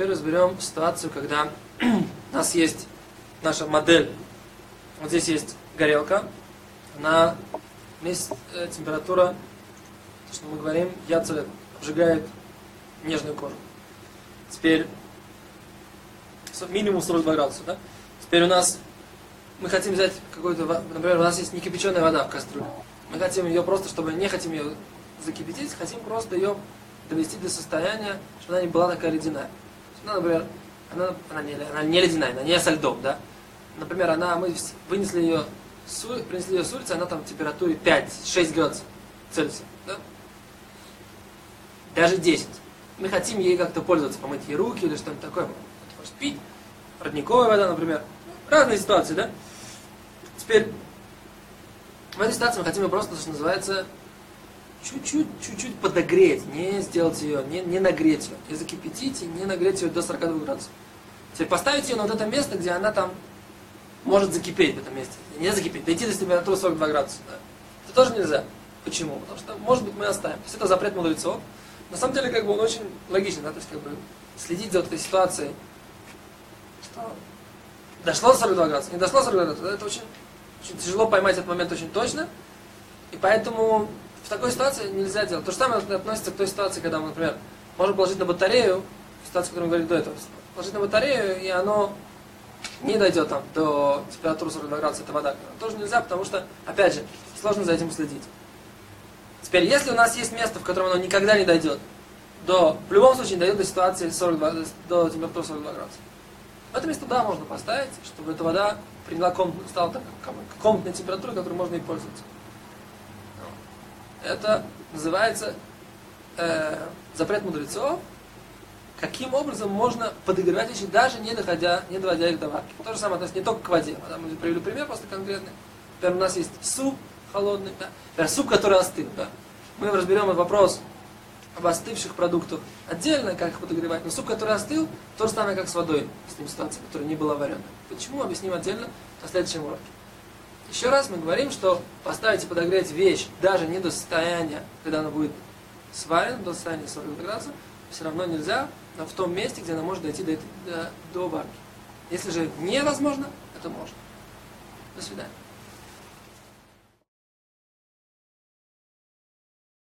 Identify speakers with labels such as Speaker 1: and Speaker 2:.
Speaker 1: Теперь разберем ситуацию, когда у нас есть наша модель. Вот здесь есть горелка. Она есть э, температура, то, что мы говорим, яцелет обжигает нежную кожу. Теперь минимум 42 градуса, да? Теперь у нас мы хотим взять какой-то, например, у нас есть некипяченая вода в кастрюле. Мы хотим ее просто, чтобы не хотим ее закипятить, хотим просто ее довести до состояния, чтобы она не была такая ледяная. Она, например, она, она, не, она не ледяная, она не со льдом, да? Например, она, мы вынесли ее, с, принесли ее с улицы, она там в температуре 5-6 градусов Цельсия, да? Даже 10. Мы хотим ей как-то пользоваться, помыть ей руки или что-нибудь такое. Может пить, родниковая вода, например. Разные ситуации, да? Теперь, в этой ситуации мы хотим ее просто, что называется, чуть-чуть, чуть-чуть подогреть, не сделать ее, не, не нагреть ее, не закипятить и не нагреть ее до 42 градусов. Теперь поставить ее на вот это место, где она там может закипеть в этом месте. Не закипеть, дойти до температуры 42 градуса. Да. Это тоже нельзя. Почему? Потому что, может быть, мы оставим. То есть это запрет мудрецов. На самом деле, как бы он очень логичный, да, то есть как бы следить за вот этой ситуацией, что дошло до 42 градуса, не дошло до 42 градуса, это очень, очень тяжело поймать этот момент очень точно. И поэтому такой ситуации нельзя делать. То же самое относится к той ситуации, когда мы, например, можем положить на батарею, ситуацию, которую мы говорили до этого, положить на батарею, и оно не дойдет там до температуры 42 градуса, это вода. Тоже нельзя, потому что, опять же, сложно за этим следить. Теперь, если у нас есть место, в котором оно никогда не дойдет, до, в любом случае не дойдет до ситуации 42, до температуры 42 градуса. В это место, да, можно поставить, чтобы эта вода приняла комнатную, стала так, комнатной температурой, которой можно и пользоваться. Это называется э, запрет мудрецов, каким образом можно подогревать вещи, даже не доходя, не доводя их до варки. То же самое относится не только к воде. Мы привели пример просто конкретный. Например, у нас есть суп холодный, да? Например, суп, который остыл. Да? Мы разберем этот вопрос об остывших продуктах отдельно, как их подогревать. Но суп, который остыл, то же самое, как с водой, с ним ситуация, которая не была вареной. Почему? Объясним отдельно на следующем уроке. Еще раз мы говорим, что поставить и подогреть вещь даже не до состояния, когда она будет сварена, до состояния 40 градусов, все равно нельзя но в том месте, где она может дойти до, до, до варки. Если же невозможно, это можно. До свидания.